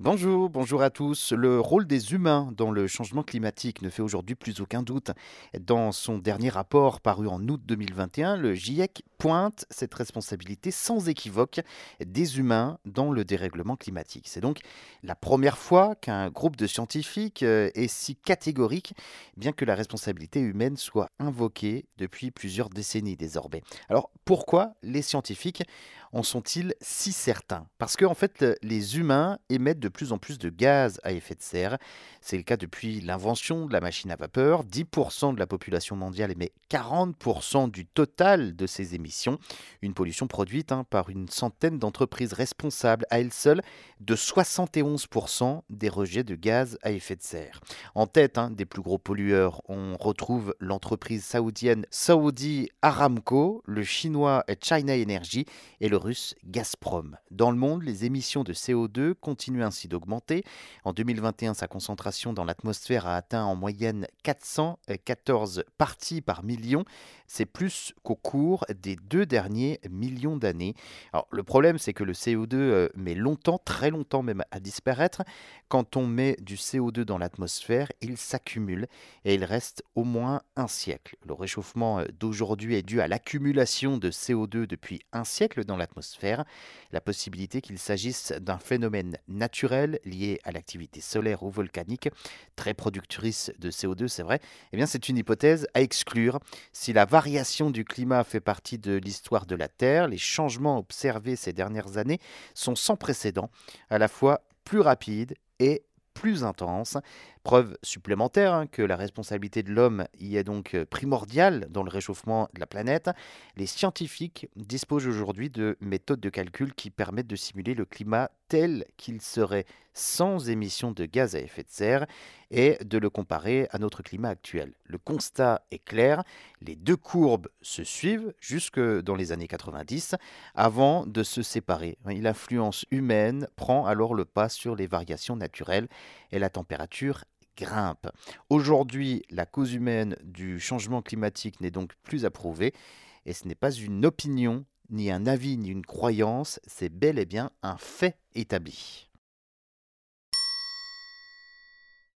Bonjour, bonjour à tous. Le rôle des humains dans le changement climatique ne fait aujourd'hui plus aucun doute. Dans son dernier rapport paru en août 2021, le GIEC pointe cette responsabilité sans équivoque des humains dans le dérèglement climatique. C'est donc la première fois qu'un groupe de scientifiques euh, est si catégorique, bien que la responsabilité humaine soit invoquée depuis plusieurs décennies désormais. Alors pourquoi les scientifiques en sont-ils si certains? Parce qu'en en fait, les humains émettent de plus en plus de gaz à effet de serre. C'est le cas depuis l'invention de la machine à vapeur. 10% de la population mondiale émet 40% du total de ces émissions. Une pollution produite hein, par une centaine d'entreprises responsables à elles seules de 71% des rejets de gaz à effet de serre. En tête hein, des plus gros pollueurs, on retrouve l'entreprise saoudienne Saudi Aramco, le chinois China Energy et le russe Gazprom. Dans le monde, les émissions de CO2 continuent ainsi d'augmenter. En 2021, sa concentration dans l'atmosphère a atteint en moyenne 414 parties par million. C'est plus qu'au cours des deux derniers millions d'années. Alors, le problème, c'est que le CO2 euh, met longtemps, très longtemps même, à disparaître. Quand on met du CO2 dans l'atmosphère, il s'accumule et il reste au moins un siècle. Le réchauffement euh, d'aujourd'hui est dû à l'accumulation de CO2 depuis un siècle dans l'atmosphère. La possibilité qu'il s'agisse d'un phénomène naturel lié à l'activité solaire ou volcanique, très productrice de CO2, c'est vrai, eh bien c'est une hypothèse à exclure. Si la variation du climat fait partie de l'histoire de la Terre, les changements observés ces dernières années sont sans précédent, à la fois plus rapides et plus intense. Preuve supplémentaire hein, que la responsabilité de l'homme y est donc euh, primordiale dans le réchauffement de la planète. Les scientifiques disposent aujourd'hui de méthodes de calcul qui permettent de simuler le climat tel qu'il serait sans émissions de gaz à effet de serre et de le comparer à notre climat actuel. Le constat est clair, les deux courbes se suivent jusque dans les années 90 avant de se séparer. L'influence humaine prend alors le pas sur les variations naturelles et la température grimpe. Aujourd'hui, la cause humaine du changement climatique n'est donc plus approuvée et ce n'est pas une opinion, ni un avis, ni une croyance, c'est bel et bien un fait établi.